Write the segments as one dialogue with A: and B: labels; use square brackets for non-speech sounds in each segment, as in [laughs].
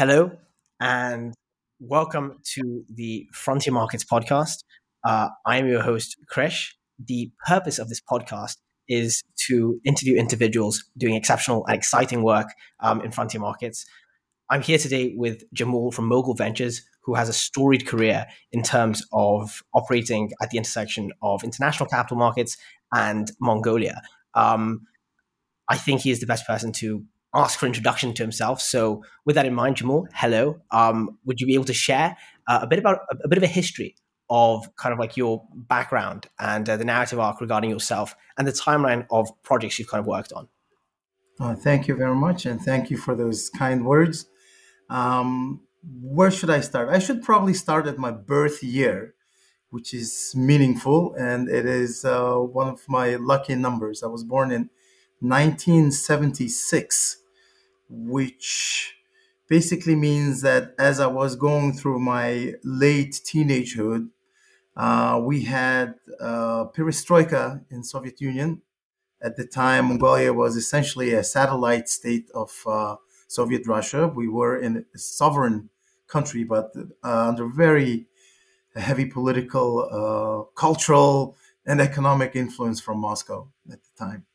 A: Hello, and welcome to the Frontier Markets podcast. Uh, I am your host, Krish. The purpose of this podcast is to interview individuals doing exceptional and exciting work um, in frontier markets. I'm here today with Jamul from Mogul Ventures, who has a storied career in terms of operating at the intersection of international capital markets and Mongolia. Um, I think he is the best person to ask for introduction to himself. So, with that in mind, Jamul, hello. Um, would you be able to share uh, a bit about a, a, bit of a history of kind of like your background and uh, the narrative arc regarding yourself and the timeline of projects you've kind of worked on?
B: Uh, thank you very much, and thank you for those kind words. Um, where should I start? I should probably start at my birth year, which is meaningful, and it is uh, one of my lucky numbers. I was born in 1976 which basically means that as I was going through my late teenagehood, uh, we had uh, perestroika in Soviet Union. At the time, Mongolia was essentially a satellite state of uh, Soviet Russia. We were in a sovereign country, but uh, under very heavy political, uh, cultural, and economic influence from Moscow at the time.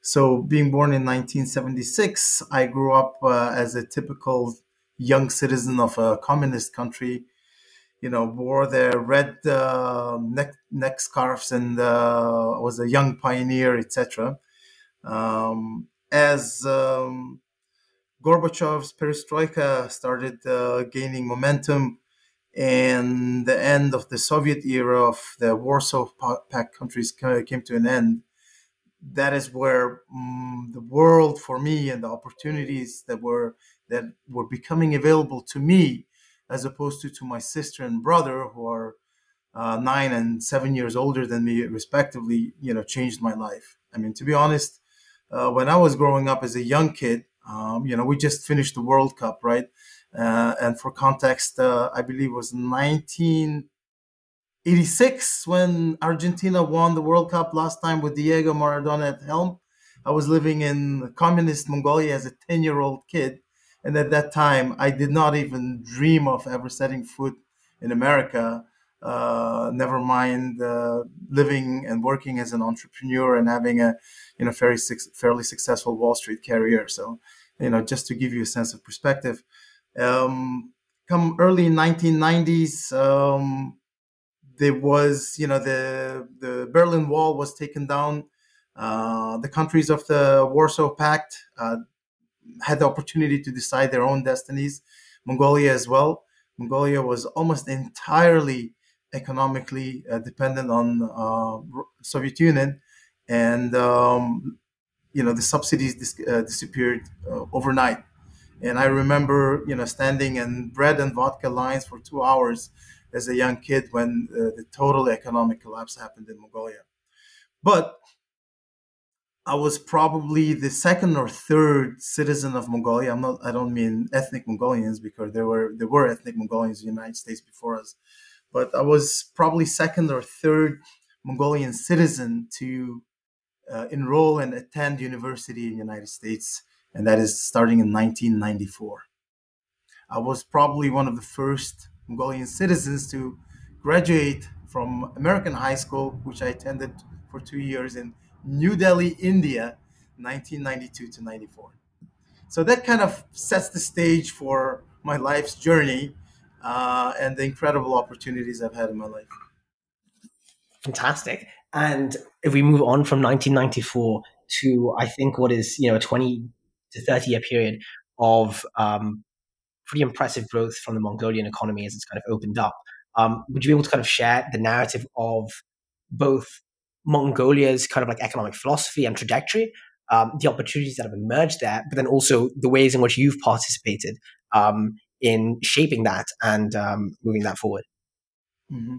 B: So, being born in 1976, I grew up uh, as a typical young citizen of a communist country. You know, wore the red uh, neck neck scarves and uh, was a young pioneer, etc. Um, as um, Gorbachev's perestroika started uh, gaining momentum, and the end of the Soviet era of the Warsaw Pact countries came to an end that is where um, the world for me and the opportunities that were that were becoming available to me as opposed to to my sister and brother who are uh, nine and seven years older than me respectively you know changed my life. I mean to be honest uh, when i was growing up as a young kid um, you know we just finished the world cup right? Uh, and for context uh, i believe it was 19 86 when Argentina won the World Cup last time with Diego Maradona at helm. I was living in communist Mongolia as a 10 year old kid. And at that time, I did not even dream of ever setting foot in America, uh, never mind uh, living and working as an entrepreneur and having a you know, fairly, fairly successful Wall Street career. So, you know, just to give you a sense of perspective. Um, come early 1990s, um, there was, you know, the the Berlin Wall was taken down. Uh, the countries of the Warsaw Pact uh, had the opportunity to decide their own destinies. Mongolia as well. Mongolia was almost entirely economically uh, dependent on uh, Soviet Union, and um, you know the subsidies dis- uh, disappeared uh, overnight. And I remember, you know, standing in bread and vodka lines for two hours as a young kid when uh, the total economic collapse happened in Mongolia. But I was probably the second or third citizen of Mongolia. I'm not. I don't mean ethnic Mongolians because there were there were ethnic Mongolians in the United States before us, but I was probably second or third Mongolian citizen to uh, enroll and attend university in the United States, and that is starting in 1994. I was probably one of the first Mongolian citizens to graduate from American high school, which I attended for two years in New Delhi, India, 1992 to 94. So that kind of sets the stage for my life's journey uh, and the incredible opportunities I've had in my life.
A: Fantastic. And if we move on from 1994 to, I think, what is, you know, a 20 to 30 year period of um, pretty impressive growth from the Mongolian economy as it's kind of opened up. Um, would you be able to kind of share the narrative of both Mongolia's kind of like economic philosophy and trajectory, um, the opportunities that have emerged there, but then also the ways in which you've participated um, in shaping that and um, moving that forward?
B: Mm-hmm.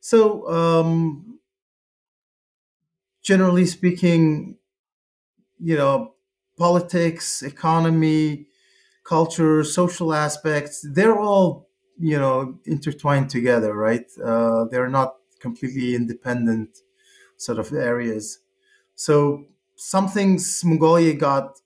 B: So, um, generally speaking, you know, politics, economy, culture, social aspects, they're all, you know, intertwined together, right? Uh, they're not completely independent sort of areas. So some things Mongolia got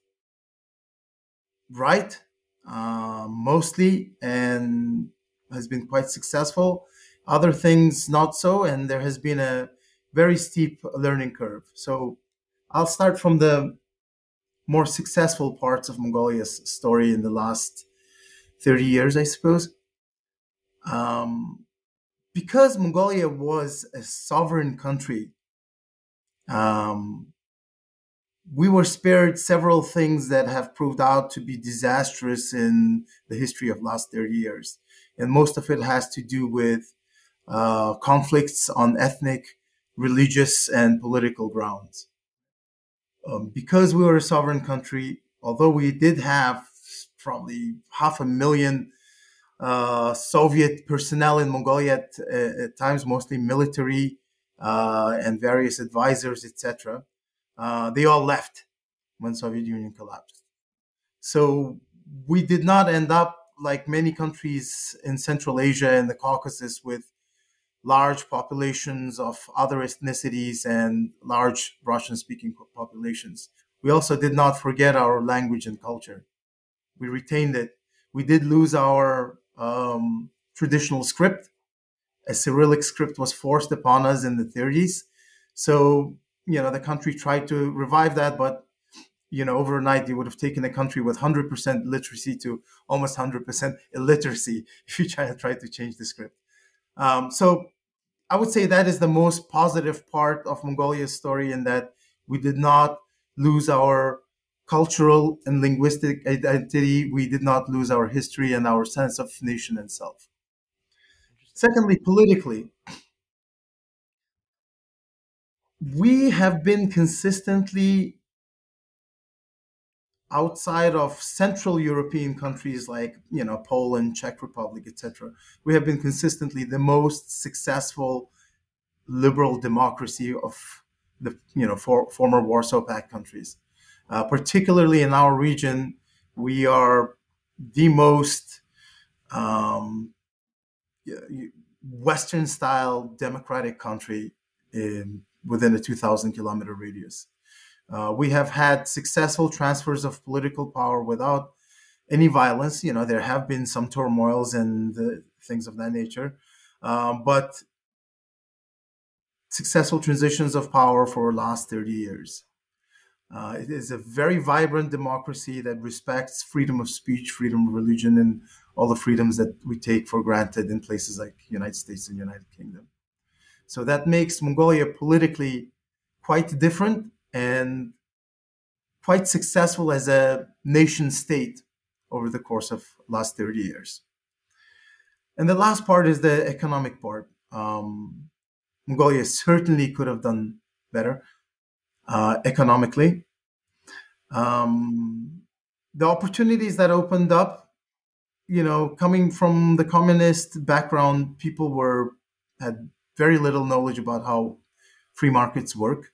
B: right uh, mostly and has been quite successful. Other things not so, and there has been a very steep learning curve. So I'll start from the more successful parts of Mongolia's story in the last 30 years, I suppose. Um, because Mongolia was a sovereign country, um, we were spared several things that have proved out to be disastrous in the history of last 30 years. And most of it has to do with uh, conflicts on ethnic, religious, and political grounds. Um, because we were a sovereign country, although we did have probably half a million uh, Soviet personnel in Mongolia at, at times, mostly military uh, and various advisors, etc. Uh, they all left when Soviet Union collapsed. So we did not end up like many countries in Central Asia and the Caucasus with large populations of other ethnicities and large Russian speaking populations. We also did not forget our language and culture. We retained it. We did lose our um, traditional script. A Cyrillic script was forced upon us in the 30s. So, you know, the country tried to revive that, but, you know, overnight you would have taken a country with 100% literacy to almost 100% illiteracy [laughs] if you try, to change the script. Um, so I would say that is the most positive part of Mongolia's story in that we did not lose our cultural and linguistic identity, we did not lose our history and our sense of nation and self. Secondly, politically, we have been consistently outside of central european countries like you know poland czech republic etc we have been consistently the most successful liberal democracy of the you know for, former warsaw pact countries uh, particularly in our region, we are the most um, Western style democratic country in, within a 2,000 kilometer radius. Uh, we have had successful transfers of political power without any violence. You know, there have been some turmoils and things of that nature, um, but successful transitions of power for the last 30 years. Uh, it is a very vibrant democracy that respects freedom of speech, freedom of religion, and all the freedoms that we take for granted in places like the United States and United Kingdom. So that makes Mongolia politically quite different and quite successful as a nation state over the course of last 30 years. And the last part is the economic part. Um, Mongolia certainly could have done better uh, economically. Um, the opportunities that opened up, you know, coming from the communist background, people were had very little knowledge about how free markets work.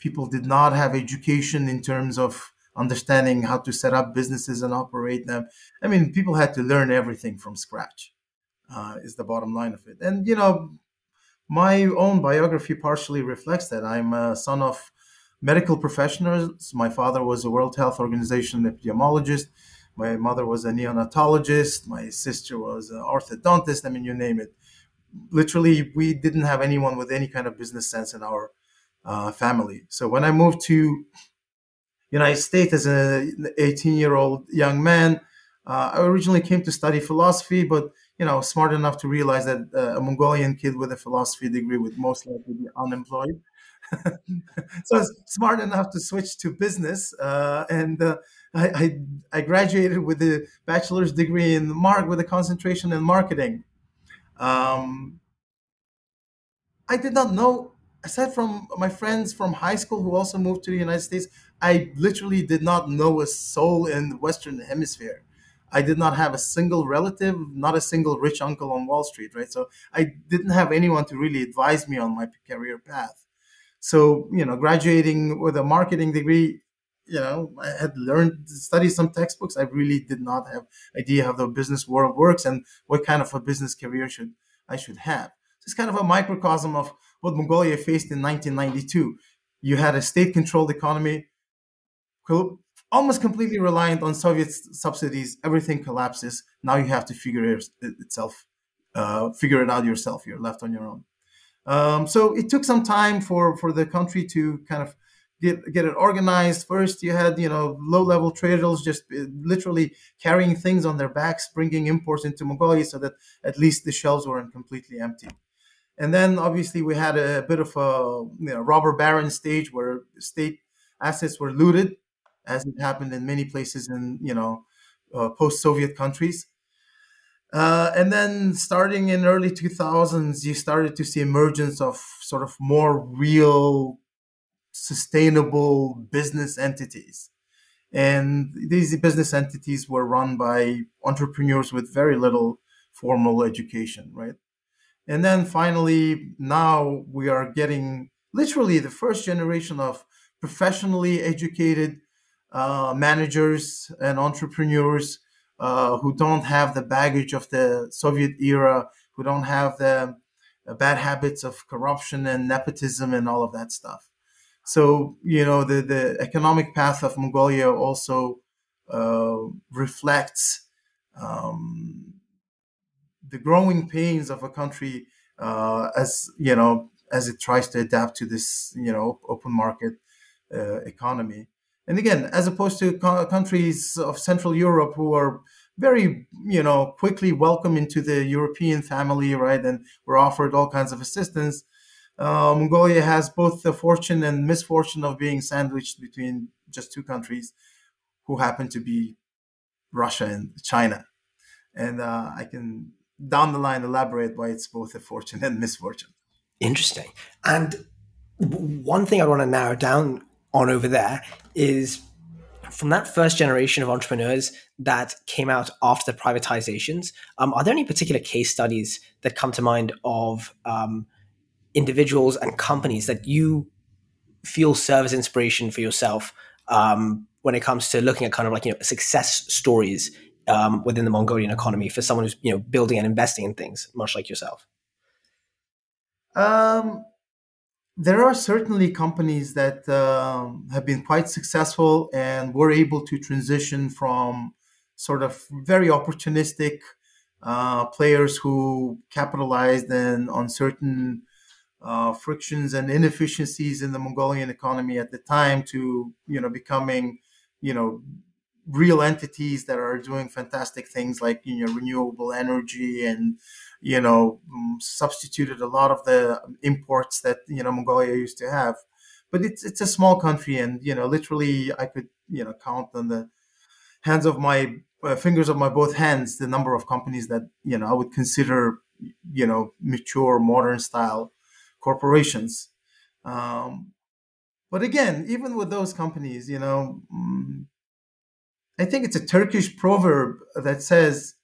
B: People did not have education in terms of understanding how to set up businesses and operate them. I mean, people had to learn everything from scratch. Uh, is the bottom line of it. And you know, my own biography partially reflects that. I'm a son of medical professionals. My father was a World Health Organization epidemiologist. My mother was a neonatologist. My sister was an orthodontist. I mean, you name it. Literally, we didn't have anyone with any kind of business sense in our uh, family. So when I moved to United States as an 18 year old young man, uh, I originally came to study philosophy, but you know, smart enough to realize that uh, a Mongolian kid with a philosophy degree would most likely be unemployed. [laughs] so I was smart enough to switch to business, uh, and uh, I, I, I graduated with a bachelor's degree in mark with a concentration in marketing. Um, I did not know, aside from my friends from high school who also moved to the United States, I literally did not know a soul in the Western Hemisphere. I did not have a single relative, not a single rich uncle on Wall Street, right? So I didn't have anyone to really advise me on my career path. So, you know, graduating with a marketing degree, you know, I had learned study some textbooks. I really did not have idea how the business world works and what kind of a business career should I should have. It's kind of a microcosm of what Mongolia faced in 1992. You had a state-controlled economy, almost completely reliant on Soviet subsidies. Everything collapses. Now you have to figure it itself, uh, figure it out yourself. You're left on your own. Um, so it took some time for for the country to kind of get get it organized. First, you had you know low level traders just uh, literally carrying things on their backs, bringing imports into Mongolia, so that at least the shelves weren't completely empty. And then obviously we had a bit of a you know, robber baron stage where state assets were looted, as it happened in many places in you know uh, post-Soviet countries. Uh, and then starting in early 2000s, you started to see emergence of sort of more real sustainable business entities. And these business entities were run by entrepreneurs with very little formal education, right? And then finally, now we are getting literally the first generation of professionally educated uh, managers and entrepreneurs uh, who don't have the baggage of the Soviet era, who don't have the uh, bad habits of corruption and nepotism and all of that stuff. So you know the the economic path of Mongolia also uh, reflects um, the growing pains of a country uh, as you know as it tries to adapt to this you know open market uh, economy. And again, as opposed to co- countries of Central Europe who are very you know quickly welcome into the European family, right, and were offered all kinds of assistance uh, Mongolia has both the fortune and misfortune of being sandwiched between just two countries who happen to be Russia and China. And uh, I can down the line elaborate why it's both a fortune and misfortune.
A: Interesting. And one thing I want to narrow down on over there is from that first generation of entrepreneurs that came out after the privatizations, um, are there any particular case studies that come to mind of um, individuals and companies that you feel serve as inspiration for yourself um, when it comes to looking at kind of like you know success stories um, within the Mongolian economy for someone who's you know building and investing in things, much like yourself?
B: Um, there are certainly companies that um, have been quite successful and were able to transition from sort of very opportunistic uh, players who capitalized on certain uh, frictions and inefficiencies in the Mongolian economy at the time to you know becoming you know real entities that are doing fantastic things like you know renewable energy and you know mm, substituted a lot of the imports that you know Mongolia used to have but it's it's a small country and you know literally I could you know count on the hands of my uh, fingers of my both hands the number of companies that you know I would consider you know mature modern style corporations. Um, but again, even with those companies, you know, mm, I think it's a Turkish proverb that says,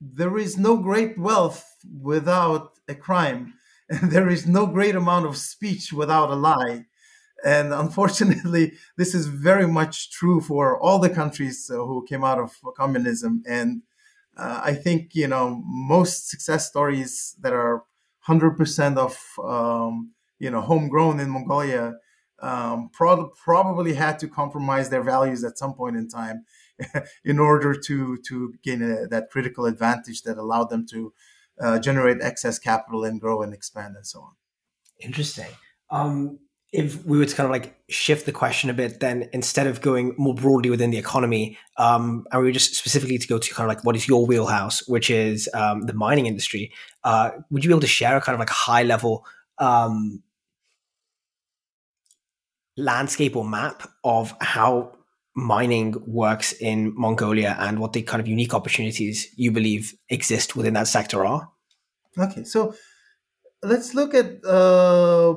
B: there is no great wealth without a crime, [laughs] and there is no great amount of speech without a lie. And unfortunately, [laughs] this is very much true for all the countries uh, who came out of communism. And uh, I think, you know, most success stories that are 100% of um, you know homegrown in Mongolia um, pro- probably had to compromise their values at some point in time [laughs] in order to to gain a, that critical advantage that allowed them to uh, generate excess capital and grow and expand and so on.
A: Interesting. Um, if we were to kind of like shift the question a bit, then instead of going more broadly within the economy, um, and we were just specifically to go to kind of like what is your wheelhouse, which is um, the mining industry, uh, would you be able to share a kind of like high level um, landscape or map of how mining works in Mongolia and what the kind of unique opportunities you believe exist within that sector are?
B: Okay, so let's look at uh,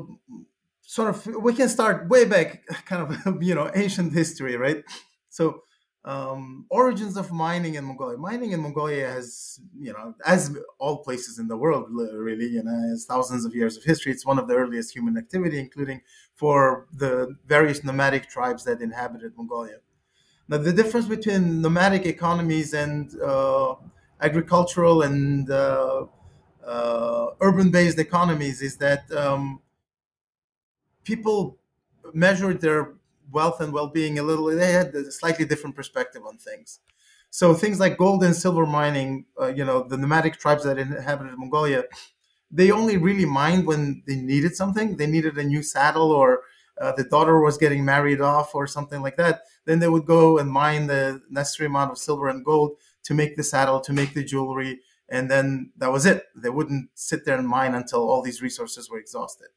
B: sort of we can start way back [laughs] kind of [laughs] you know ancient history right so um, origins of mining in mongolia. Mining in mongolia has you know as all places in the world really you know has thousands of years of history. It's one of the earliest human activity including for the various nomadic tribes that inhabited mongolia. Now the difference between nomadic economies and uh, agricultural and uh, uh, urban based economies is that um, people measured their wealth and well-being a little they had a slightly different perspective on things. So things like gold and silver mining uh, you know the nomadic tribes that inhabited mongolia they only really mined when they needed something. They needed a new saddle or uh, the daughter was getting married off or something like that. Then they would go and mine the necessary amount of silver and gold to make the saddle to make the jewelry and then that was it. They wouldn't sit there and mine until all these resources were exhausted.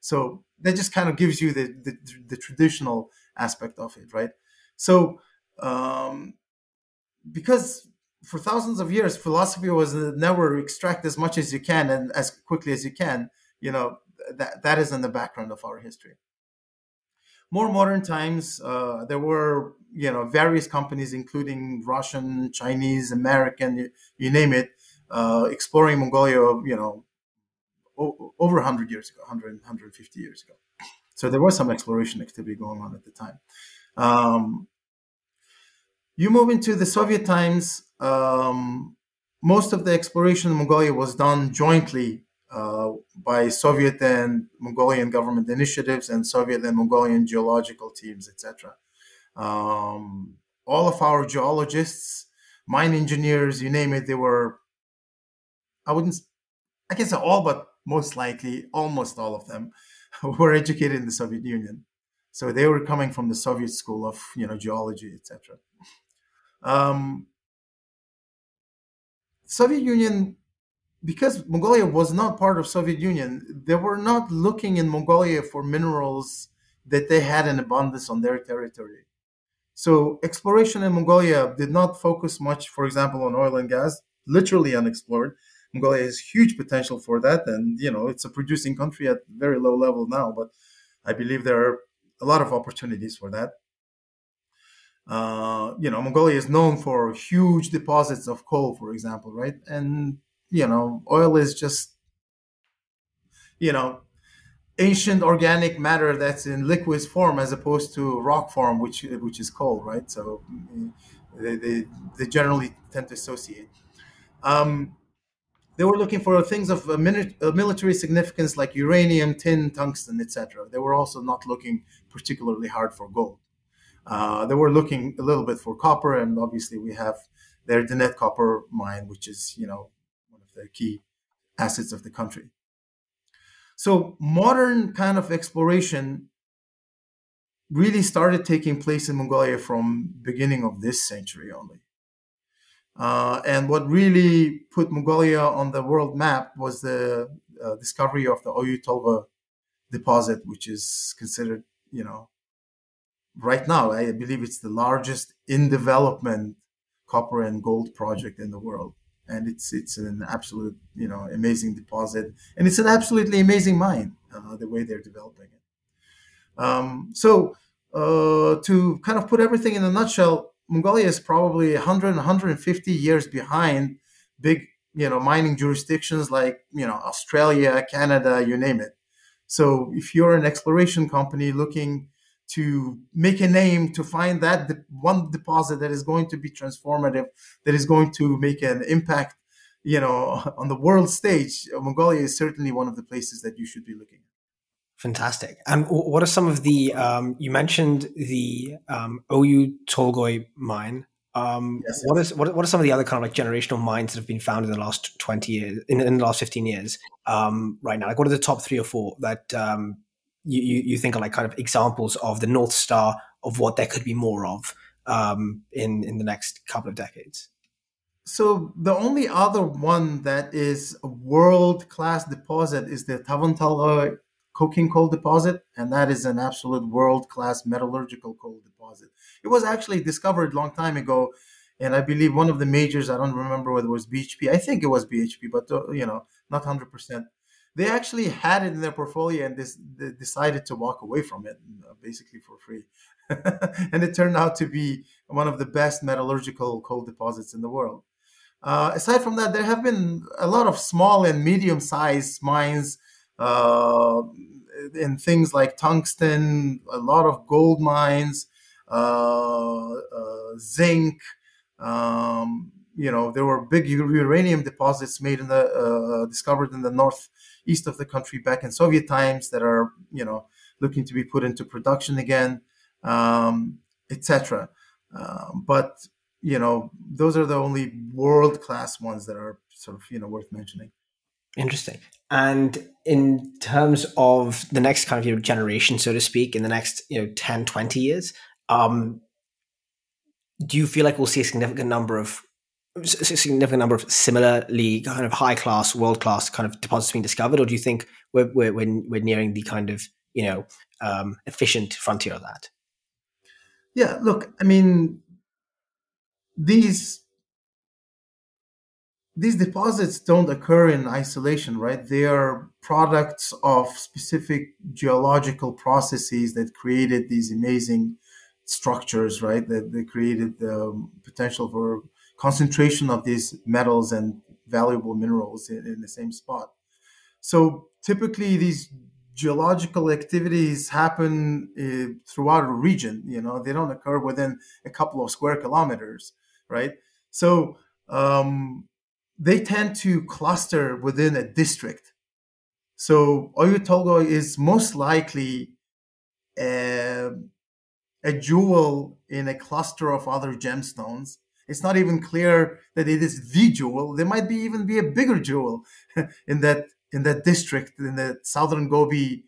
B: So that just kind of gives you the, the, the traditional aspect of it, right? So um, because for thousands of years, philosophy was never extract as much as you can and as quickly as you can. You know that that is in the background of our history. More modern times, uh, there were you know various companies, including Russian, Chinese, American, you, you name it, uh, exploring Mongolia. You know over 100 years ago, 100, 150 years ago. So there was some exploration activity going on at the time. Um, you move into the Soviet times, um, most of the exploration in Mongolia was done jointly uh, by Soviet and Mongolian government initiatives and Soviet and Mongolian geological teams, etc. Um, all of our geologists, mine engineers, you name it, they were, I wouldn't, I guess all but most likely almost all of them [laughs] were educated in the Soviet Union. So they were coming from the Soviet school of you know geology, etc. Um, Soviet Union, because Mongolia was not part of Soviet Union, they were not looking in Mongolia for minerals that they had in abundance on their territory. So exploration in Mongolia did not focus much, for example, on oil and gas, literally unexplored. Mongolia has huge potential for that, and you know it's a producing country at very low level now, but I believe there are a lot of opportunities for that. Uh, you know, Mongolia is known for huge deposits of coal, for example, right? And you know, oil is just you know ancient organic matter that's in liquid form as opposed to rock form, which which is coal, right? So they, they, they generally tend to associate. Um, they were looking for things of military significance like uranium, tin, tungsten, etc. They were also not looking particularly hard for gold. Uh, they were looking a little bit for copper, and obviously we have the Erdenet copper mine, which is you know one of the key assets of the country. So modern kind of exploration really started taking place in Mongolia from beginning of this century only. Uh, and what really put Mongolia on the world map was the uh, discovery of the Oyu Tolgoi deposit, which is considered, you know, right now, I believe it's the largest in development copper and gold project in the world. And it's it's an absolute, you know, amazing deposit, and it's an absolutely amazing mine. Uh, the way they're developing it. Um, so, uh, to kind of put everything in a nutshell, Mongolia is probably 100, 150 years behind big, you know, mining jurisdictions like, you know, Australia, Canada, you name it. So if you're an exploration company looking to make a name to find that de- one deposit that is going to be transformative, that is going to make an impact, you know, [laughs] on the world stage, Mongolia is certainly one of the places that you should be looking at.
A: Fantastic. And what are some of the, um, you mentioned the um, Oyu Tolgoi mine. Um, yes, what is what, what are some of the other kind of like generational mines that have been found in the last 20 years, in, in the last 15 years um, right now? Like what are the top three or four that um, you, you, you think are like kind of examples of the North Star of what there could be more of um, in, in the next couple of decades?
B: So the only other one that is a world class deposit is the Tavan Tolgoi coking coal deposit, and that is an absolute world class metallurgical coal deposit. It was actually discovered long time ago, and I believe one of the majors, I don't remember whether it was BHP, I think it was BHP, but uh, you know, not 100%. They actually had it in their portfolio and this, they decided to walk away from it uh, basically for free. [laughs] and it turned out to be one of the best metallurgical coal deposits in the world. Uh, aside from that, there have been a lot of small and medium sized mines in things like tungsten, a lot of gold mines, uh, uh, zinc. Um, you know, there were big uranium deposits made in the uh, discovered in the northeast of the country back in Soviet times that are you know looking to be put into production again. um, etc. Um, but you know, those are the only world class ones that are sort of you know worth mentioning.
A: Interesting. And in terms of the next kind of you know, generation, so to speak, in the next you know 10, 20 years, um, do you feel like we'll see a significant number of a significant number of similarly kind of high class, world class kind of deposits being discovered, or do you think we're we're, we're nearing the kind of you know um, efficient frontier of that?
B: Yeah, look, I mean, these these deposits don't occur in isolation, right? They are products of specific geological processes that created these amazing structures, right? That they created the potential for concentration of these metals and valuable minerals in, in the same spot. So typically, these geological activities happen uh, throughout a region. You know, they don't occur within a couple of square kilometers, right? So um, they tend to cluster within a district. So Oyu Tolgoi is most likely a, a jewel in a cluster of other gemstones it's not even clear that it is the jewel. There might be even be a bigger jewel [laughs] in that in that district, in the southern Gobi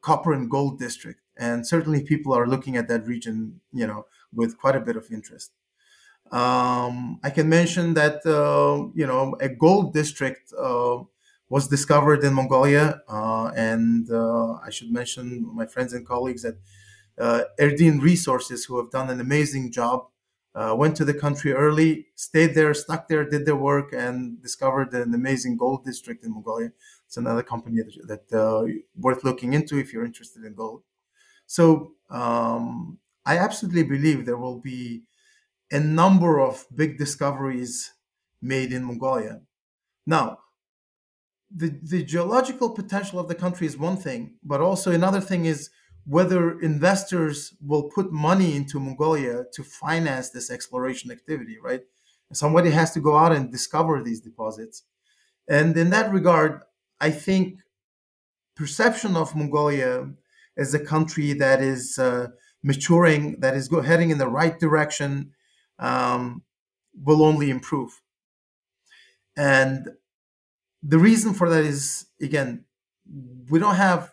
B: copper and gold district. And certainly people are looking at that region, you know, with quite a bit of interest. Um, I can mention that, uh, you know, a gold district uh, was discovered in Mongolia. Uh, and uh, I should mention my friends and colleagues at uh, Erdene Resources, who have done an amazing job uh, went to the country early, stayed there, stuck there, did their work, and discovered an amazing gold district in Mongolia. It's another company that, that worth looking into if you're interested in gold. So um, I absolutely believe there will be a number of big discoveries made in Mongolia. Now, the, the geological potential of the country is one thing, but also another thing is whether investors will put money into Mongolia to finance this exploration activity, right? Somebody has to go out and discover these deposits. And in that regard, I think perception of Mongolia as a country that is uh, maturing, that is go- heading in the right direction, um, will only improve. And the reason for that is, again, we don't have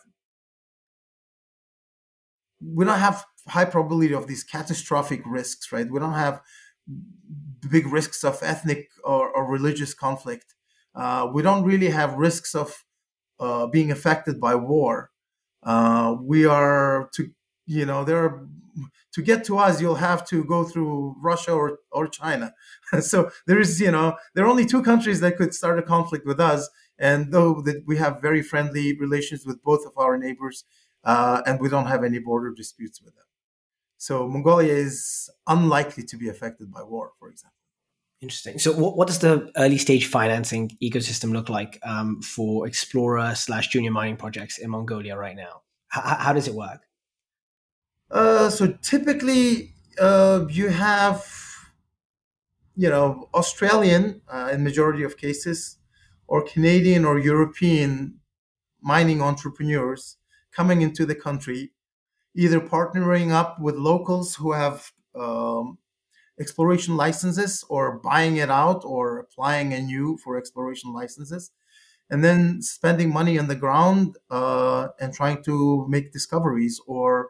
B: we don't have high probability of these catastrophic risks, right? We don't have big risks of ethnic or, or religious conflict. Uh, we don't really have risks of uh, being affected by war. Uh, we are to, you know, there are, to get to us, you'll have to go through Russia or, or China. [laughs] so there is, you know, there are only two countries that could start a conflict with us. And though that we have very friendly relations with both of our neighbors, uh, and we don't have any border disputes with them. So Mongolia is unlikely to be affected by war, for example.
A: Interesting. So, what, what does the early stage financing ecosystem look like um, for explorer slash junior mining projects in Mongolia right now? H- how does it work?
B: Uh, so typically, uh, you have, you know, Australian uh, in majority of cases, or Canadian or European mining entrepreneurs coming into the country, either partnering up with locals who have um, exploration licenses or buying it out or applying anew for exploration licenses and then spending money on the ground uh, and trying to make discoveries or, or,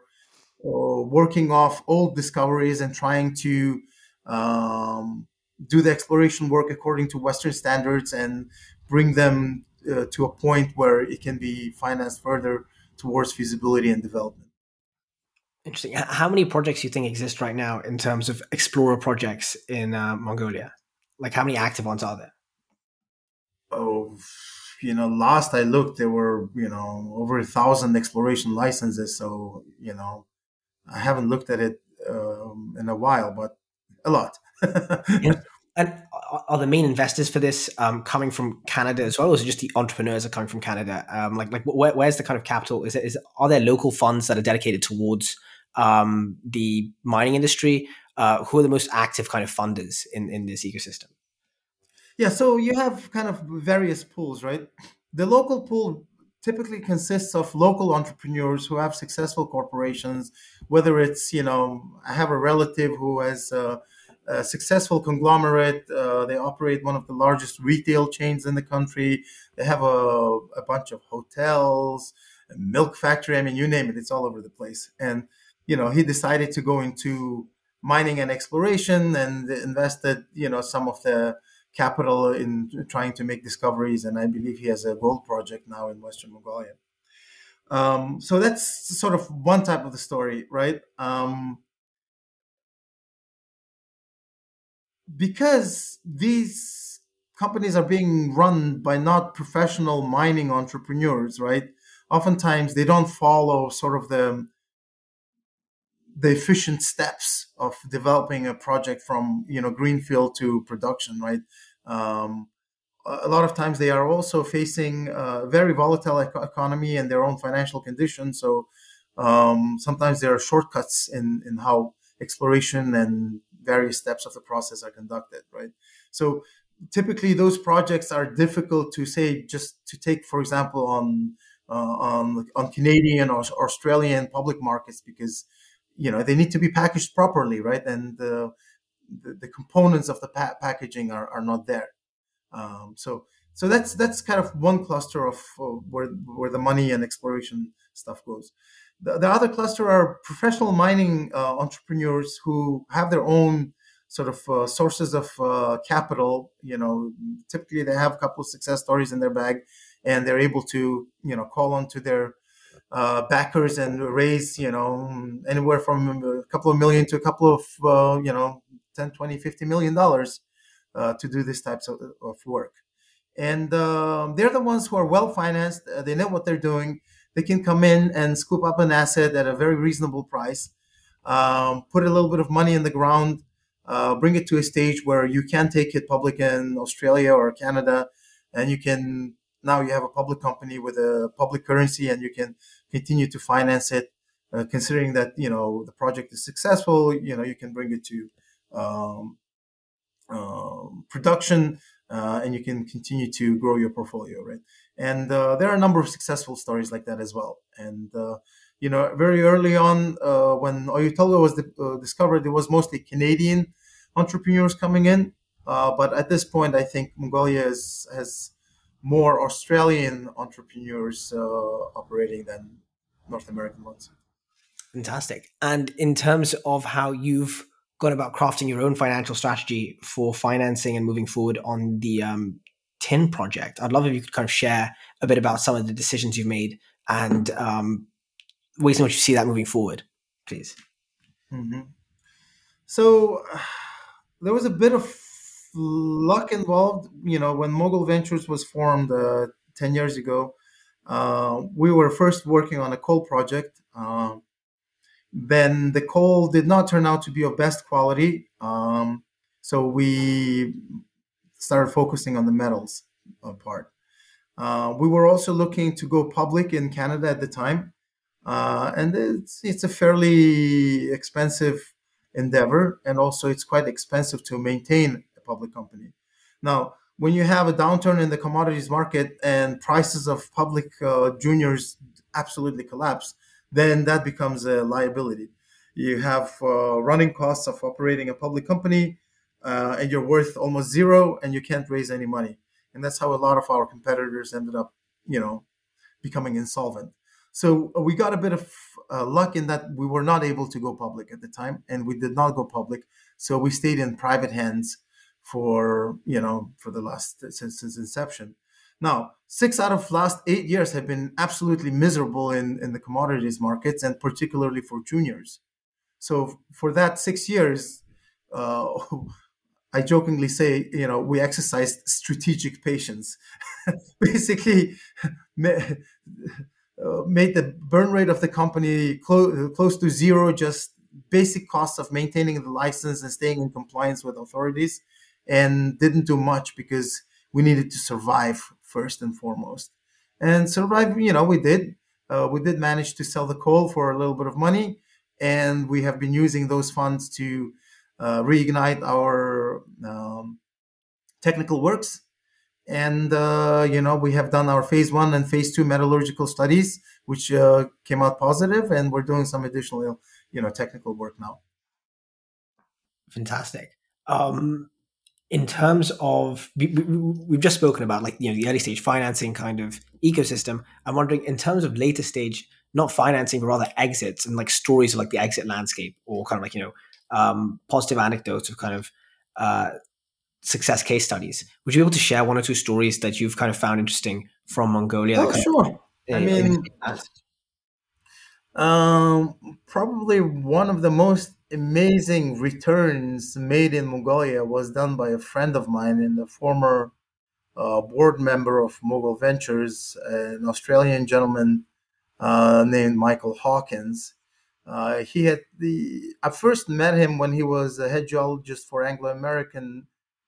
B: working off old discoveries and trying to um, do the exploration work according to western standards and bring them uh, to a point where it can be financed further towards feasibility and development.
A: Interesting. How many projects do you think exist right now in terms of explorer projects in uh, Mongolia? Like, how many active ones are there?
B: Oh, you know, last I looked, there were you know over a thousand exploration licenses. So you know, I haven't looked at it um, in a while, but a lot. [laughs]
A: yeah. And are the main investors for this um, coming from Canada as well, or is it just the entrepreneurs are coming from Canada? Um, like, like where, where's the kind of capital? Is it is are there local funds that are dedicated towards um, the mining industry? Uh, who are the most active kind of funders in in this ecosystem?
B: Yeah, so you have kind of various pools, right? The local pool typically consists of local entrepreneurs who have successful corporations. Whether it's you know, I have a relative who has. a successful conglomerate. Uh, they operate one of the largest retail chains in the country. They have a, a bunch of hotels, a milk factory. I mean, you name it, it's all over the place. And you know, he decided to go into mining and exploration and invested, you know, some of the capital in trying to make discoveries. And I believe he has a gold project now in Western Mongolia. Um, so that's sort of one type of the story, right? Um, because these companies are being run by not professional mining entrepreneurs, right? Oftentimes they don't follow sort of the the efficient steps of developing a project from you know greenfield to production, right? Um, a lot of times they are also facing a very volatile economy and their own financial conditions. So um, sometimes there are shortcuts in in how exploration and various steps of the process are conducted, right? So typically those projects are difficult to say just to take, for example, on uh, on on Canadian or Australian public markets because you know they need to be packaged properly, right? And the the, the components of the pa- packaging are, are not there. Um, so so that's that's kind of one cluster of uh, where where the money and exploration stuff goes. The, the other cluster are professional mining uh, entrepreneurs who have their own sort of uh, sources of uh, capital. You know, typically they have a couple of success stories in their bag, and they're able to you know call on to their uh, backers and raise you know anywhere from a couple of million to a couple of uh, you know 10 20 50 million dollars uh, to do these types of, of work. And um, they're the ones who are well financed uh, they know what they're doing. They can come in and scoop up an asset at a very reasonable price um, put a little bit of money in the ground uh, bring it to a stage where you can take it public in australia or canada and you can now you have a public company with a public currency and you can continue to finance it uh, considering that you know the project is successful you know you can bring it to um, production uh, and you can continue to grow your portfolio right and uh, there are a number of successful stories like that as well and uh, you know very early on when Oyu Tolgoi was di- discovered it was mostly canadian entrepreneurs coming in but at this point i think mongolia is, has more Australian entrepreneurs uh, operating than North American ones.
A: Fantastic. And in terms of how you've gone about crafting your own financial strategy for financing and moving forward on the um, tin project, I'd love if you could kind of share a bit about some of the decisions you've made and um, ways in which you see that moving forward, please.
B: Mm-hmm. So uh, [sighs] there was a bit of luck involved. You know, when Mogul Ventures was formed uh, 10 years ago, uh, we were first working on a coal project. Uh, then the coal did not turn out to be of best quality. Um, so we started focusing on the metals uh, part. Uh, we were also looking to go public in Canada at the time. Uh, and it's, it's a fairly expensive endeavor. And also, it's quite expensive to maintain a public company. Now, when you have a downturn in the commodities market and prices of public uh, juniors absolutely collapse, then that becomes a liability. You have uh, running costs of operating a public company, uh, and you're worth almost zero, and you can't raise any money. And that's how a lot of our competitors ended up, you know, becoming insolvent. So uh, we got a bit of uh, luck in that we were not able to go public at the time, and we did not go public. So we stayed in private hands for you know for the last since since inception. Now, six out of last eight years have been absolutely miserable in, in the commodities markets and particularly for juniors. So for that six years, uh, [laughs] I jokingly say, you know, we exercised strategic patience. [laughs] Basically, [laughs] uh, made the burn rate of the company clo- close to zero, just basic costs of maintaining the license and staying in compliance with authorities and didn't do much because we needed to survive first and foremost. And survive, you know, we did. Uh, we did manage to sell the coal for a little bit of money, and we have been using those funds to uh, reignite our um, technical works. and uh, you know we have done our phase one and phase two metallurgical studies, which uh, came out positive, and we're doing some additional you know technical work now.
A: Fantastic. Um, in terms of we, we, have just spoken about like you know the early stage financing kind of ecosystem. I'm wondering in terms of later stage not financing but rather exits and like stories of like the exit landscape or kind of like you know um, positive anecdotes of kind of uh, success case studies. Would you be able to share one or two stories that you've kind of found interesting from mongolia
B: oh sure of, i mean um, probably one of the most amazing returns made in Mongolia was done by a friend of mine and a former uh, board member of Mogul Ventures, an Australian gentleman uh, named Michael Hawkins. Uh, he had the I first met him when he was a head geologist for Anglo American,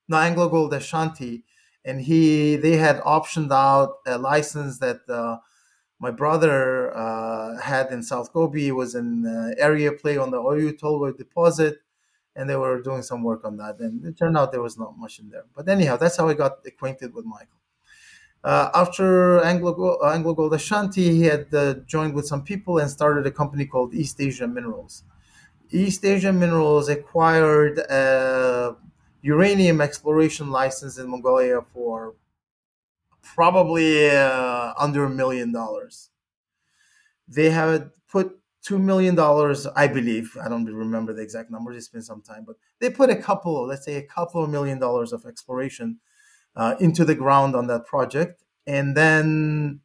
B: no Anglo Gold Ashanti, and he they had optioned out a license that uh, my brother uh, had in South Gobi was an uh, area play on the Oyu Tolgoi deposit, and they were doing some work on that. And it turned out there was not much in there. But anyhow, that's how I got acquainted with Michael. Uh, after Anglo, Anglo Gold Ashanti, he had uh, joined with some people and started a company called East Asia Minerals. East Asia Minerals acquired a uranium exploration license in Mongolia for probably uh, under a million dollars. They have put two million dollars, I believe. I don't remember the exact numbers. It's been some time, but they put a couple, let's say, a couple of million dollars of exploration uh, into the ground on that project, and then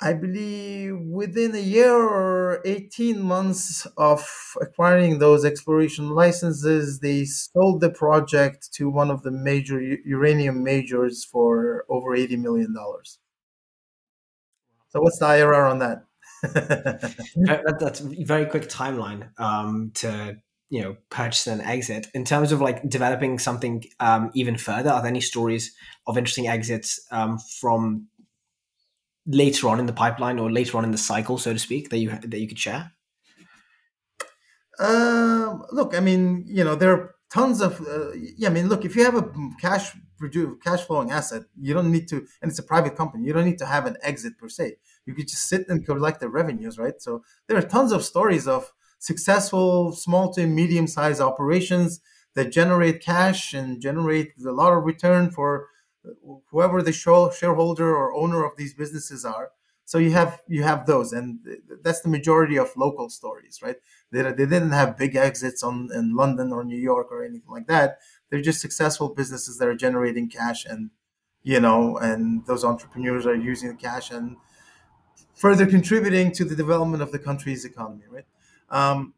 B: I believe within a year or 18 months of acquiring those exploration licenses, they sold the project to one of the major uranium majors for over $80 million. So, what's the IRR on [laughs] that?
A: That's a very quick timeline um, to you know purchase and exit in terms of like developing something um, even further are there any stories of interesting exits um, from later on in the pipeline or later on in the cycle, so to speak, that you that you could share?
B: Um, look, I mean, you know, there are tons of. Uh, yeah, I mean, look, if you have a cash cash flowing asset, you don't need to, and it's a private company. You don't need to have an exit per se. You could just sit and collect the revenues, right? So there are tons of stories of successful small to medium sized operations that generate cash and generate a lot of return for whoever the shareholder or owner of these businesses are. So you have you have those, and that's the majority of local stories, right? They, they didn't have big exits on in London or New York or anything like that. They're just successful businesses that are generating cash, and you know, and those entrepreneurs are using the cash and further contributing to the development of the country's economy, right? Um,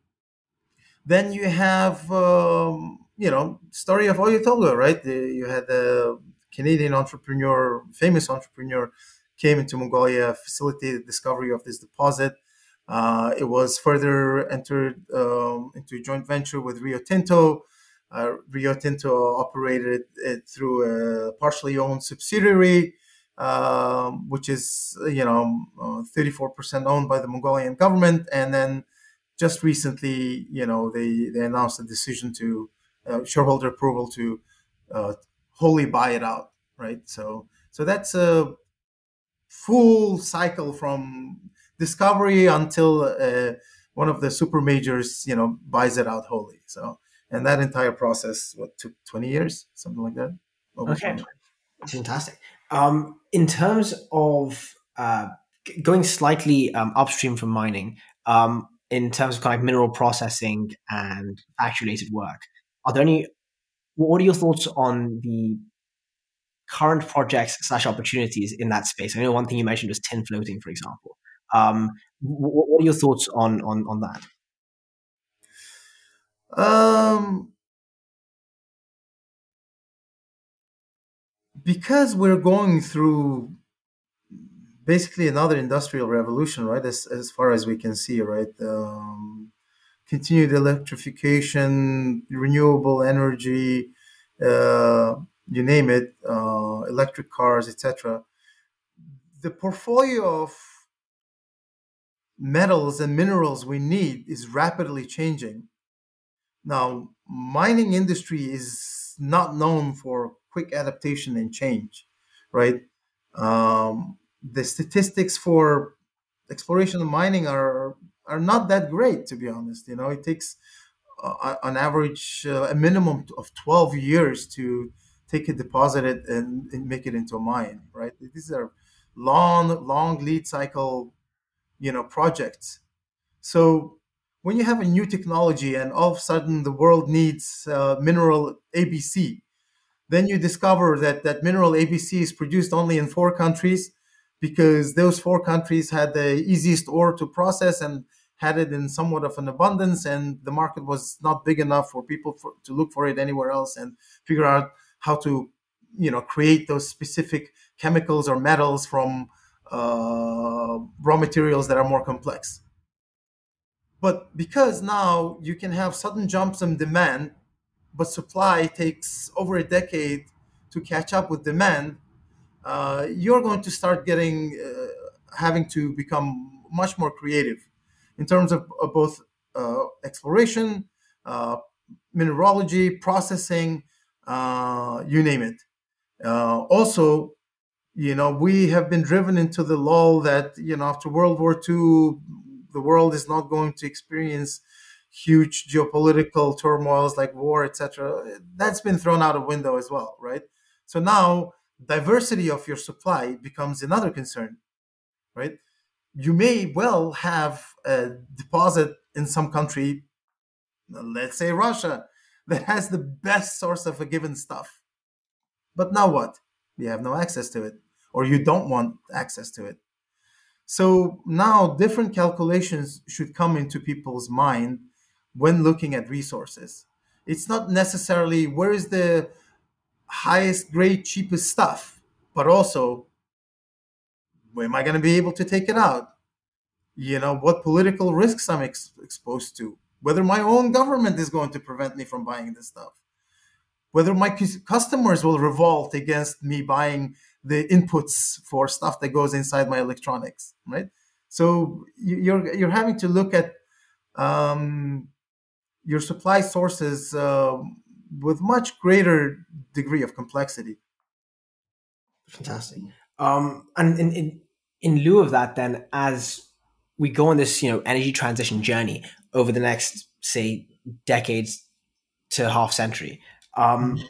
B: then you have um, you know story of Oyu right? The, you had the Canadian entrepreneur, famous entrepreneur, came into Mongolia, facilitated discovery of this deposit. Uh, it was further entered um, into a joint venture with Rio Tinto. Uh, Rio Tinto operated it through a partially owned subsidiary, um, which is you know uh, 34% owned by the Mongolian government, and then just recently, you know, they they announced a decision to uh, shareholder approval to uh, wholly buy it out, right? So so that's a full cycle from discovery until uh, one of the super majors, you know, buys it out wholly. So and that entire process what took 20 years, something like that.
A: Okay, fantastic. Um, in terms of uh, going slightly um, upstream from mining, um, in terms of kind of mineral processing and act related work, are there any what are your thoughts on the current projects slash opportunities in that space? I know one thing you mentioned was tin floating, for example. Um, what, what, are your thoughts on on on that?
B: Um, because we're going through basically another industrial revolution, right? As as far as we can see, right? Um, continued electrification, renewable energy, uh, you name it, uh, electric cars, etc. The portfolio of metals and minerals we need is rapidly changing. Now, mining industry is not known for quick adaptation and change, right? Um, the statistics for exploration and mining are are not that great, to be honest. You know, it takes uh, on average uh, a minimum of 12 years to take a deposit and, and, make it into a mine, right? These are long, long lead cycle, you know, projects. So when you have a new technology and all of a sudden the world needs uh, mineral ABC, then you discover that that mineral ABC is produced only in four countries because those four countries had the easiest ore to process and had it in somewhat of an abundance and the market was not big enough for people for, to look for it anywhere else and figure out how to you know create those specific chemicals or metals from uh, raw materials that are more complex. But because now you can have sudden jumps in demand but supply takes over a decade to catch up with demand uh, you're going to start getting uh, having to become much more creative in terms of, of both uh, exploration, uh, mineralogy, processing, uh, you name it. Uh, also, you know, we have been driven into the lull that you know after World War II, the world is not going to experience huge geopolitical turmoils like war, etc. That's been thrown out of window as well, right? So now diversity of your supply becomes another concern, right? You may well have a deposit in some country, let's say Russia, that has the best source of a given stuff. But now what? You have no access to it, or you don't want access to it. So now different calculations should come into people's mind when looking at resources. It's not necessarily where is the highest grade, cheapest stuff, but also am I going to be able to take it out? You know, what political risks I'm ex- exposed to, whether my own government is going to prevent me from buying this stuff, whether my customers will revolt against me buying the inputs for stuff that goes inside my electronics, right? So you're you're having to look at um, your supply sources um, with much greater degree of complexity.
A: Fantastic. Um, and in, in in lieu of that, then as we go on this, you know, energy transition journey over the next, say, decades to half century, um,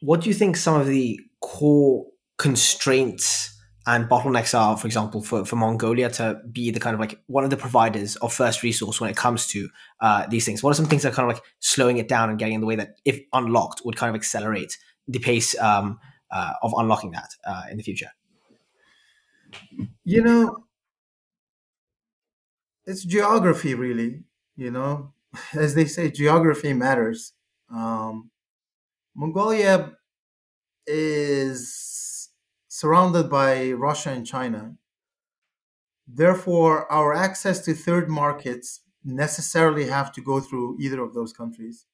A: what do you think some of the core constraints and bottlenecks are, for example, for, for Mongolia to be the kind of like one of the providers of first resource when it comes to uh, these things? What are some things that are kind of like slowing it down and getting in the way that, if unlocked, would kind of accelerate the pace um, uh, of unlocking that uh, in the future?
B: You know, it's geography, really. You know, [laughs] as they say, geography matters. Um, Mongolia is surrounded by Russia and China. Therefore, our access to third markets necessarily have to go through either of those countries.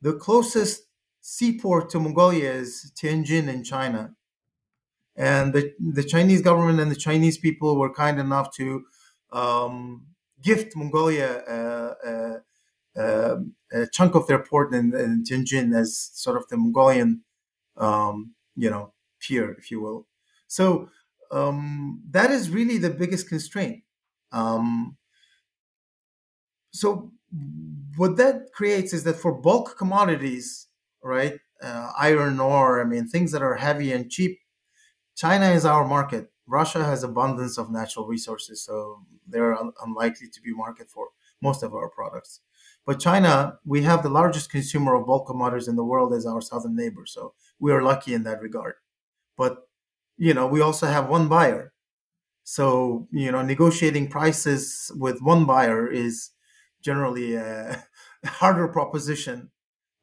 B: The closest seaport to Mongolia is Tianjin in China. And the, the Chinese government and the Chinese people were kind enough to um, gift Mongolia uh, uh, a chunk of their port in, in, Tianjin as sort of the Mongolian, um, you know, pier, if you will. So um, that is really the biggest constraint. Um, so what that creates is that for bulk commodities, right, uh, iron ore, I mean things that are heavy and cheap, China is our market. Russia has abundance of natural resources, so they're un- unlikely to be market for most of our products. But China, we have the largest consumer of bulk commodities in the world as our southern neighbor, so we are lucky in that regard but you know we also have one buyer so you know negotiating prices with one buyer is generally a [laughs] harder proposition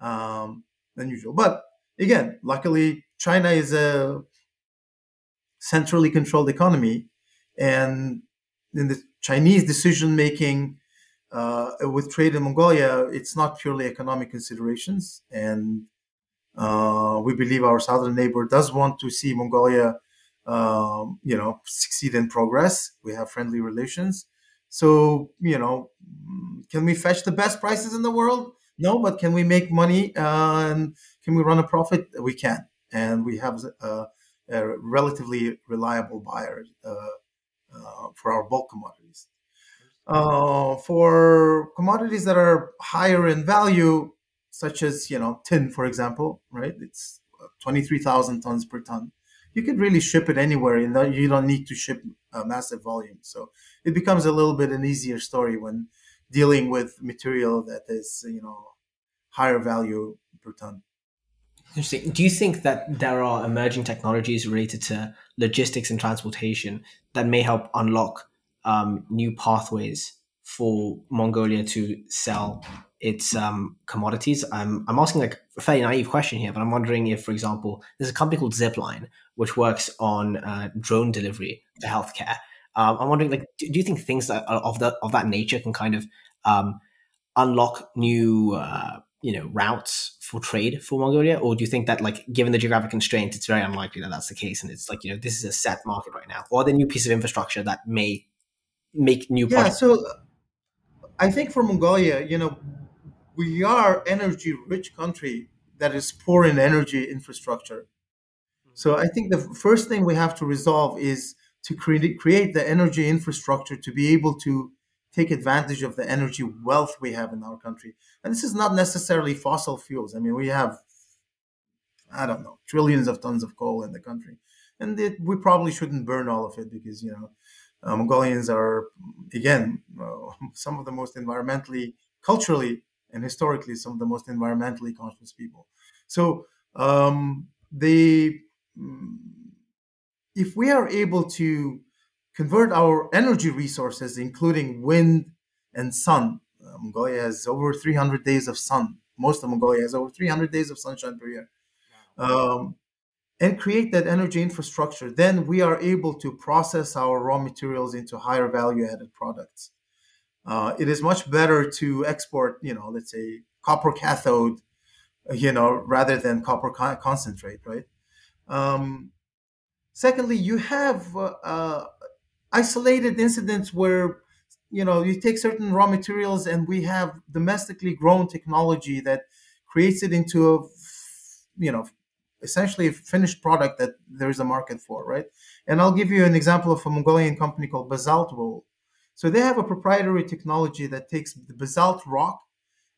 B: um, than usual but again luckily china is a centrally controlled economy and in the chinese decision making uh, with trade in mongolia it's not purely economic considerations and uh, we believe our southern neighbor does want to see Mongolia, um, you know, succeed and progress. We have friendly relations. So, you know, can we fetch the best prices in the world? No, but can we make money? Uh, and can we run a profit? We can, and we have a, a relatively reliable buyer uh, uh, for our bulk commodities. Uh, for commodities that are higher in value, such as you know tin, for example, right? It's twenty three thousand tons per ton. You could really ship it anywhere, and you don't need to ship a massive volume. So it becomes a little bit an easier story when dealing with material that is you know higher value per ton.
A: Interesting. Do you think that there are emerging technologies related to logistics and transportation that may help unlock um, new pathways for Mongolia to sell its um, commodities? I'm, I'm asking like a fairly naive question here, but I'm wondering if, for example, there's a company called Zipline which works on uh, drone delivery to healthcare. Um, I'm wondering, like, do, do, you think things that are of that of that nature can kind of um, unlock new, uh, you know, routes for trade for Mongolia, or do you think that, like, given the geographic constraints, it's very unlikely that that's the case, and it's like, you know, this is a set market right now, or the new piece of infrastructure that may make new?
B: Yeah, so I think for Mongolia, you know, we are energy rich country that is poor in energy infrastructure. So I think the first thing we have to resolve is to create, create the energy infrastructure to be able to take advantage of the energy wealth we have in our country. And this is not necessarily fossil fuels. I mean, we have, I don't know, trillions of tons of coal in the country. And it, we probably shouldn't burn all of it because, you know, uh, Mongolians are, again, uh, [laughs] some of the most environmentally, culturally, and historically, some of the most environmentally conscious people. So um, they mm, if we are able to convert our energy resources, including wind and sun, uh, Mongolia has over 300 days of sun. Most of Mongolia has over 300 days of sunshine per year. Um, and create that energy infrastructure, then we are able to process our raw materials into higher value added products. Uh, it is much better to export, you know, let's say copper cathode, you know, rather than copper con- concentrate, right? Um, Secondly, you have uh, uh, isolated incidents where you know you take certain raw materials and we have domestically grown technology that creates it into a you know essentially a finished product that there is a market for, right? And I'll give you an example of a Mongolian company called Basalt Wool. So they have a proprietary technology that takes the basalt rock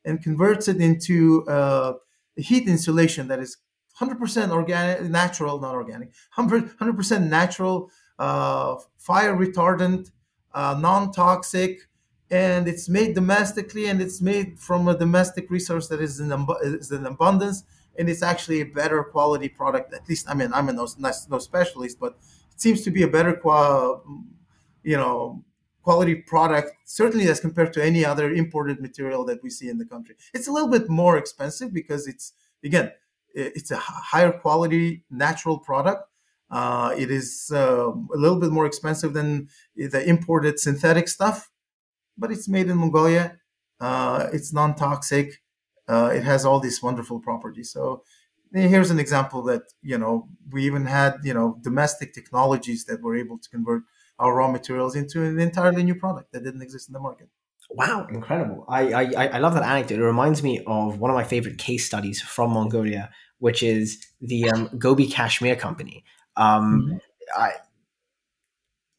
B: and converts it into uh, heat insulation that is 100% organic, natural, not organic, 100, percent natural, uh, fire retardant, uh, non toxic, and it's made domestically and it's made from a domestic resource that is in, is in abundance and it's actually a better quality product. At least, I mean, I'm a no, no specialist, but it seems to be a better, qual, you know, quality product, certainly as compared to any other imported material that we see in the country. It's a little bit more expensive because it's, again, it's a higher quality natural product. Uh, it is uh, a little bit more expensive than the imported synthetic stuff, but it's made in Mongolia. Uh, it's non-toxic. Uh, it has all these wonderful properties. So here's an example that you know we even had you know domestic technologies that were able to convert our raw materials into an entirely new product that didn't exist in the market.
A: Wow, incredible! I, I I love that anecdote. It reminds me of one of my favorite case studies from Mongolia, which is the um, Gobi Cashmere Company. Um, mm-hmm. I,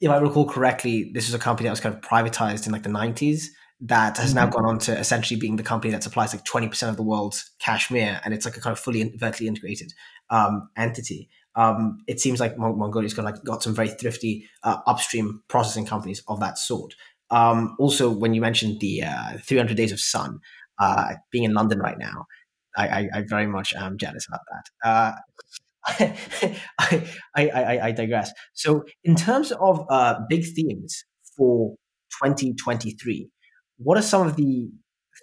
A: if I recall correctly, this is a company that was kind of privatized in like the nineties that has mm-hmm. now gone on to essentially being the company that supplies like twenty percent of the world's cashmere, and it's like a kind of fully vertically integrated um, entity. Um, it seems like Mongolia's got like got some very thrifty uh, upstream processing companies of that sort. Um, also, when you mentioned the uh, 300 Days of Sun, uh, being in London right now, I, I, I, very much am jealous about that. Uh, [laughs] I, I, I, digress. So, in terms of uh, big themes for 2023, what are some of the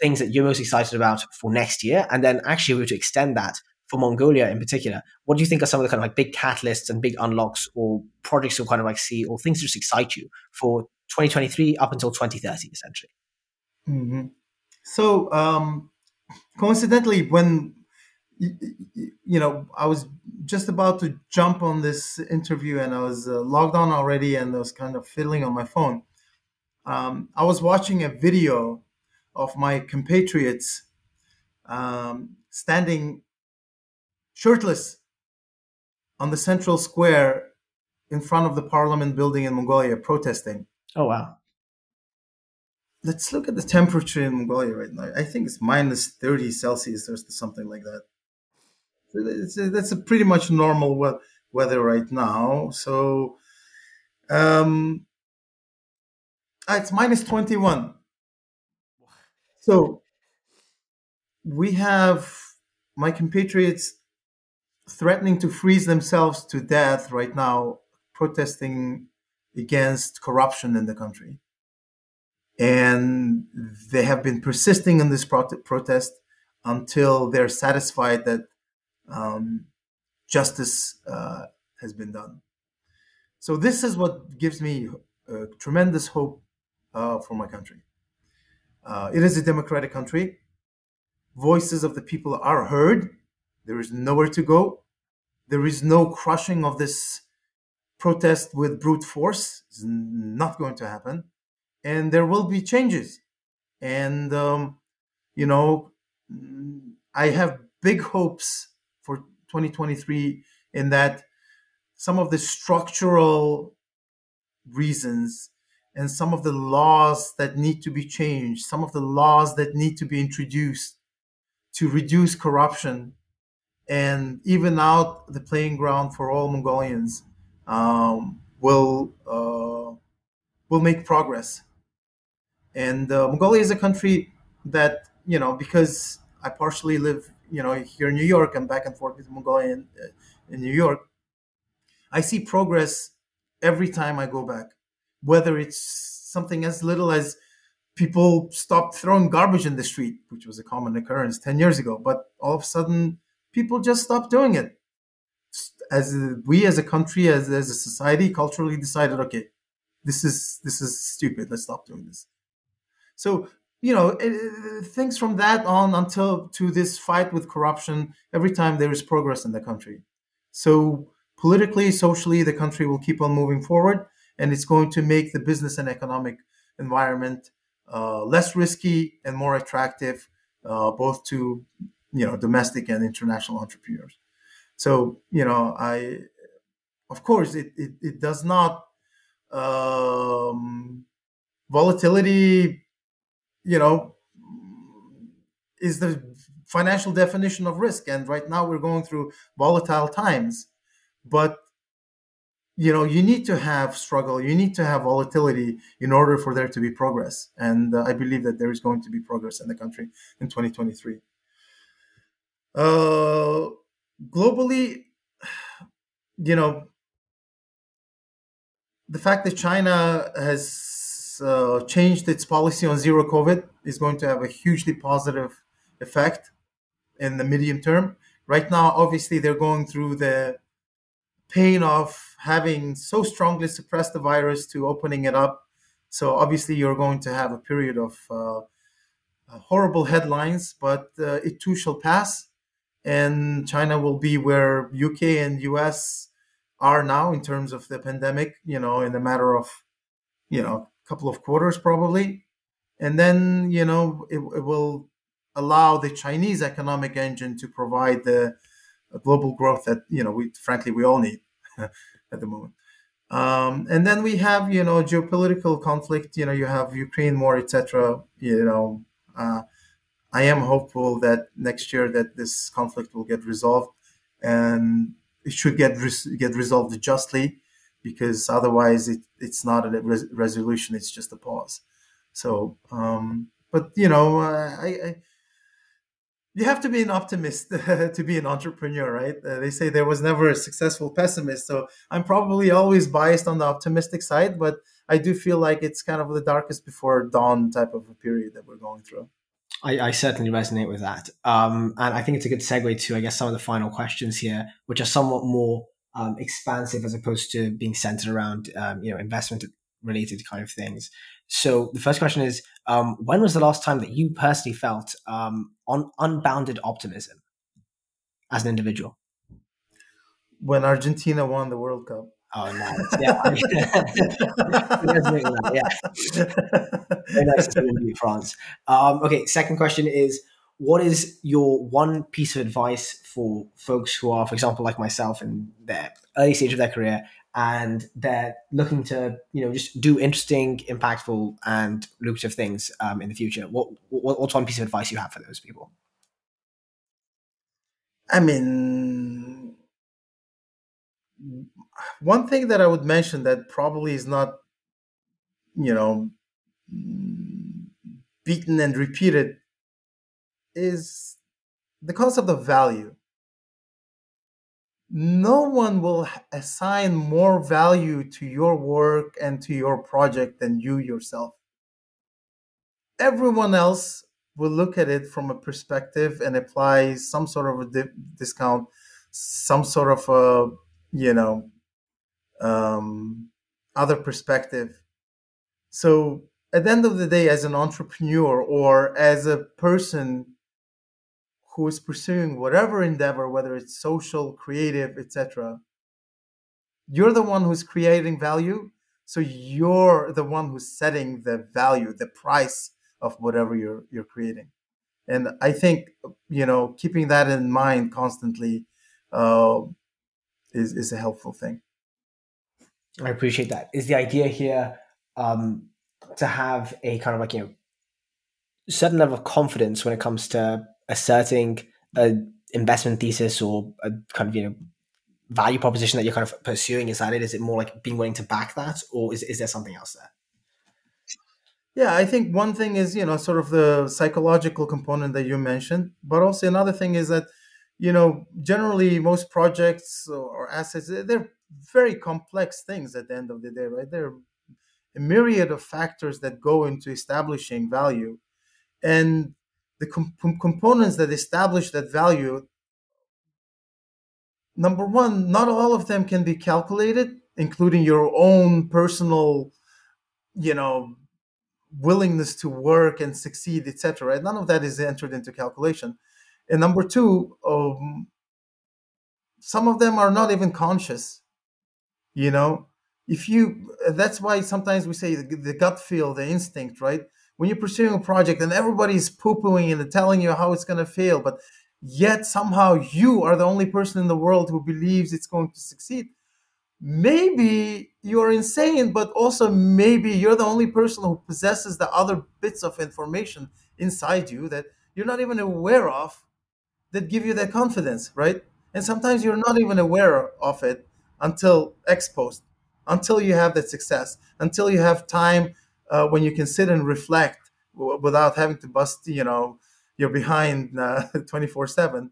A: things that you're most excited about for next year? And then, actually, we were to extend that for Mongolia in particular, what do you think are some of the kind of like big catalysts and big unlocks or projects you'll kind of like see or things that just excite you for 2023 up until 2030, essentially.
B: Mm-hmm. So, um, coincidentally, when you know, I was just about to jump on this interview and I was uh, logged on already and I was kind of fiddling on my phone. Um, I was watching a video of my compatriots um, standing shirtless on the central square in front of the parliament building in Mongolia protesting.
A: Oh, wow.
B: Let's look at the temperature in Mongolia right now. I think it's minus 30 Celsius or something like that. It's a, that's a pretty much normal we- weather right now. So um, ah, it's minus 21. So we have my compatriots threatening to freeze themselves to death right now, protesting against corruption in the country. And they have been persisting in this prot- protest until they're satisfied that um, justice uh, has been done. So, this is what gives me uh, tremendous hope uh, for my country. Uh, it is a democratic country. Voices of the people are heard. There is nowhere to go. There is no crushing of this protest with brute force. It's not going to happen. And there will be changes. And, um, you know, I have big hopes for 2023 in that some of the structural reasons and some of the laws that need to be changed, some of the laws that need to be introduced to reduce corruption and even out the playing ground for all Mongolians um, will uh, will make progress. And uh, Mongolia is a country that you know because I partially live you know here in New York and back and forth with Mongolia in, uh, in New York. I see progress every time I go back, whether it's something as little as people stopped throwing garbage in the street, which was a common occurrence 10 years ago, but all of a sudden people just stopped doing it. As we as a country, as, as a society, culturally decided, okay, this is this is stupid. Let's stop doing this. So you know things from that on until to this fight with corruption. Every time there is progress in the country, so politically, socially, the country will keep on moving forward, and it's going to make the business and economic environment uh, less risky and more attractive, uh, both to you know domestic and international entrepreneurs. So you know, I of course it it, it does not um, volatility. You know, is the financial definition of risk, and right now we're going through volatile times, but you know you need to have struggle. You need to have volatility in order for there to be progress. And uh, i believe that there is going to be progress in the country in 2023 uh, globally you know the fact that china has uh, changed its policy on zero covid is going to have a hugely positive effect in the medium term right now obviously they're going through the pain of having so strongly suppressed the virus to opening it up. So obviously, you're going to have a period of uh, uh horrible headlines, but uh, it too shall pass, and China will be where UK and US are now in terms of the pandemic. You know, in a matter of you know couple of quarters probably, and then you know it, it will allow the Chinese economic engine to provide the global growth that you know we frankly we all need [laughs] at the moment. Um, and then we have you know geopolitical conflict. You know you have Ukraine war, etc. You know, uh, I am hopeful that next year that this conflict will get resolved, and it should get res- get resolved justly, because otherwise it, it's not a res- resolution. It's just a pause. So, um, but you know, uh, I, I you have to be an optimist [laughs] to be an entrepreneur, right? Uh, they say there was never a successful pessimist. So I'm probably always biased on the optimistic side, but I do feel like it's kind of the darkest before dawn type of a period that we're going through.
A: I, I certainly resonate with that. Um, and I think it's a good segue to, I guess, some of the final questions here, which are somewhat more um, expansive as opposed to being centered around, um, you know, investment related kind of things. So the first question is, um, when was the last time that you personally felt um, on unbounded optimism as an individual?
B: When Argentina won the World Cup.
A: Oh, nice. Yeah. [laughs] yeah. [laughs] Very nice to you, France. Um, okay, second question is what is your one piece of advice for folks who are, for example, like myself in their early stage of their career and they're looking to, you know, just do interesting, impactful, and lucrative things um, in the future? What, what, what's one piece of advice you have for those people?
B: I mean, one thing that I would mention that probably is not, you know, beaten and repeated is the concept of value. No one will assign more value to your work and to your project than you yourself. Everyone else will look at it from a perspective and apply some sort of a di- discount, some sort of a, you know, um, other perspective. So at the end of the day, as an entrepreneur or as a person who is pursuing whatever endeavor, whether it's social, creative, etc., you're the one who's creating value. So you're the one who's setting the value, the price of whatever you're you're creating. And I think you know keeping that in mind constantly uh, is is a helpful thing.
A: I appreciate that. Is the idea here um, to have a kind of like you know certain level of confidence when it comes to asserting a investment thesis or a kind of you know value proposition that you're kind of pursuing that it? Is it more like being willing to back that or is, is there something else there?
B: Yeah i think one thing is you know sort of the psychological component that you mentioned but also another thing is that you know generally most projects or assets they're very complex things at the end of the day right? They're a myriad of factors that go into establishing value. And the com- components that establish that value number one not all of them can be calculated including your own personal you know willingness to work and succeed etc right? none of that is entered into calculation. And number two um, some of them are not even conscious you know? If you that's why sometimes we say the, the gut feel the instinct right when you're pursuing a project and everybody's poo-pooing and telling you how it's going to fail but yet somehow you are the only person in the world who believes it's going to succeed maybe you're insane but also maybe you're the only person who possesses the other bits of information inside you that you're not even aware of that give you that confidence right? And sometimes you're not even aware of it until ex post until you have that success until you have time uh, when you can sit and reflect w- without having to bust, you know, your behind uh, [laughs] 24 7.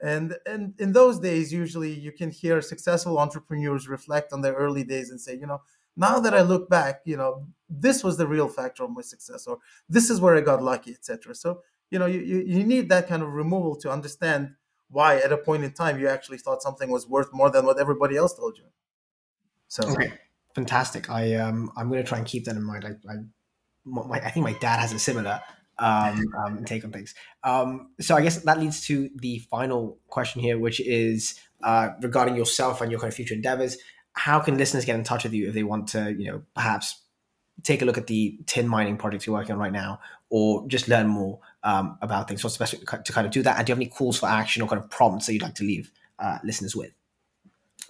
B: And, and in those days, usually you can hear successful entrepreneurs reflect on their early days and say, you know, now that I look back, you know, this was the real factor of my success, or this is where I got lucky, etc. So, you know, you, you, you need that kind of removal to understand why at a point in time you actually thought something was worth more than what everybody else told you.
A: So okay fantastic. I um I'm going to try and keep that in mind. I I, my, I think my dad has a similar um, [laughs] um, take on things. Um, so I guess that leads to the final question here, which is uh, regarding yourself and your kind of future endeavors. How can listeners get in touch with you if they want to, you know, perhaps take a look at the tin mining projects you're working on right now, or just learn more um, about things? What's the best way to kind of do that? And do you have any calls for action or kind of prompts that you'd like to leave uh, listeners with?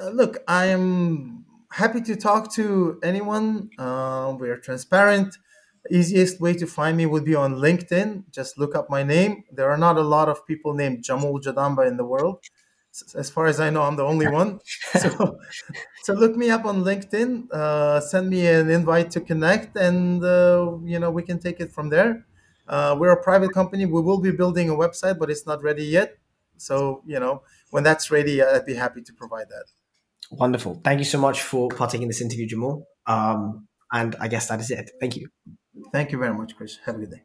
B: Uh, look, I am happy to talk to anyone. Uh, we're transparent. Easiest way to find me would be on LinkedIn. Just look up my name. There are not a lot of people named Jamul Jadamba in the world. As far as I know, I'm the only one. [laughs] So, so look me up on LinkedIn. Uh, send me an invite to connect, and uh, you know we can take it from there. Uh, we're a private company. We will be building a website, but it's not ready yet. So you know when that's ready, I'd be happy to provide that.
A: Wonderful. Thank you so much for partaking in this interview, Jamul. Um, and I guess that is it. Thank you.
B: Thank you very much, Chris. Have a good day.